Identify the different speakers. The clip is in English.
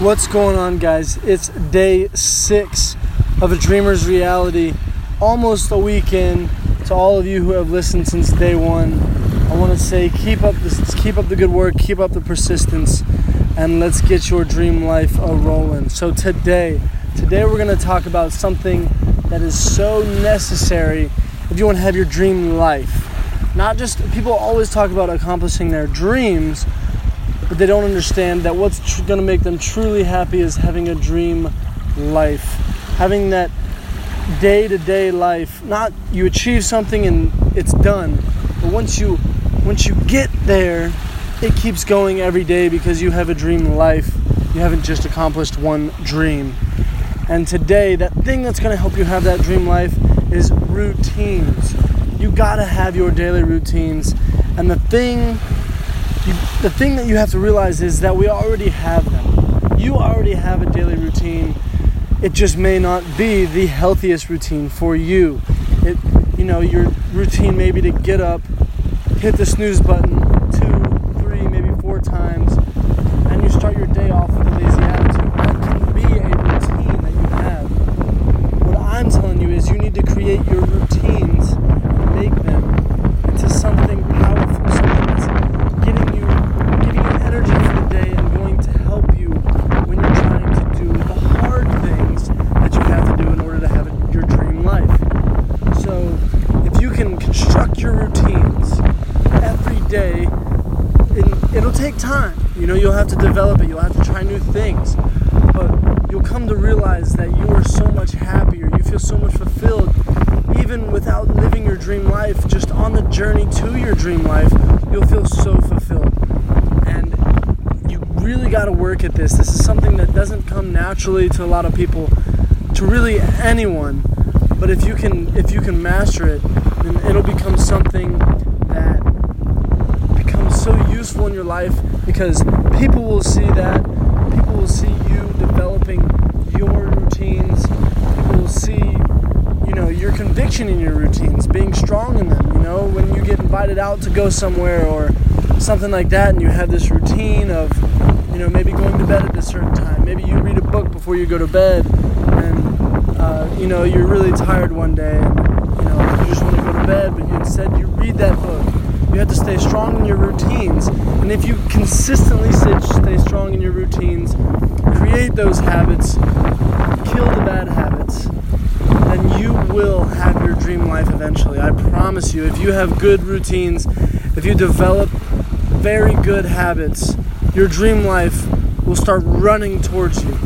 Speaker 1: What's going on, guys? It's day six of a dreamer's reality, almost a weekend. To all of you who have listened since day one, I want to say keep up this, keep up the good work, keep up the persistence, and let's get your dream life a rolling. So today, today we're going to talk about something that is so necessary if you want to have your dream life. Not just people always talk about accomplishing their dreams but they don't understand that what's tr- going to make them truly happy is having a dream life, having that day to day life. Not you achieve something and it's done, but once you once you get there, it keeps going every day because you have a dream life. You haven't just accomplished one dream. And today, that thing that's going to help you have that dream life is routines. You got to have your daily routines. And the thing the thing that you have to realize is that we already have them. You already have a daily routine. It just may not be the healthiest routine for you. It, you know, your routine may be to get up, hit the snooze button two, three, maybe four times, and you start your day off with a lazy attitude. That can be a routine that you have. What I'm telling you is you need to create your routines and make them into something powerful, something that's getting you giving you energy for the day and going to help you when you're trying to do the hard things that you have to do in order to have it, your dream life. So, if you can construct your routines every day, it, it'll take time. You know, you'll have to develop it, you'll have to try new things. But you'll come to realize that you are so much happier, you feel so much fulfilled, even without living your dream life, just on the journey to your dream life, you'll feel so fulfilled. And you really got to work at this. This is something that doesn't come naturally to a lot of people, to really anyone. But if you can, if you can master it, then it'll become something that useful in your life because people will see that. People will see you developing your routines. People will see you know your conviction in your routines being strong in them you know when you get invited out to go somewhere or something like that and you have this routine of you know maybe going to bed at a certain time maybe you read a book before you go to bed and uh, you know you're really tired one day and you know you just want to go to bed but instead you read that book you have to stay strong in your routines and if you consistently stay, strong in your routines create those habits kill the bad habits then you will have your dream life eventually. I promise you. If you have good routines, if you develop very good habits, your dream life will start running towards you.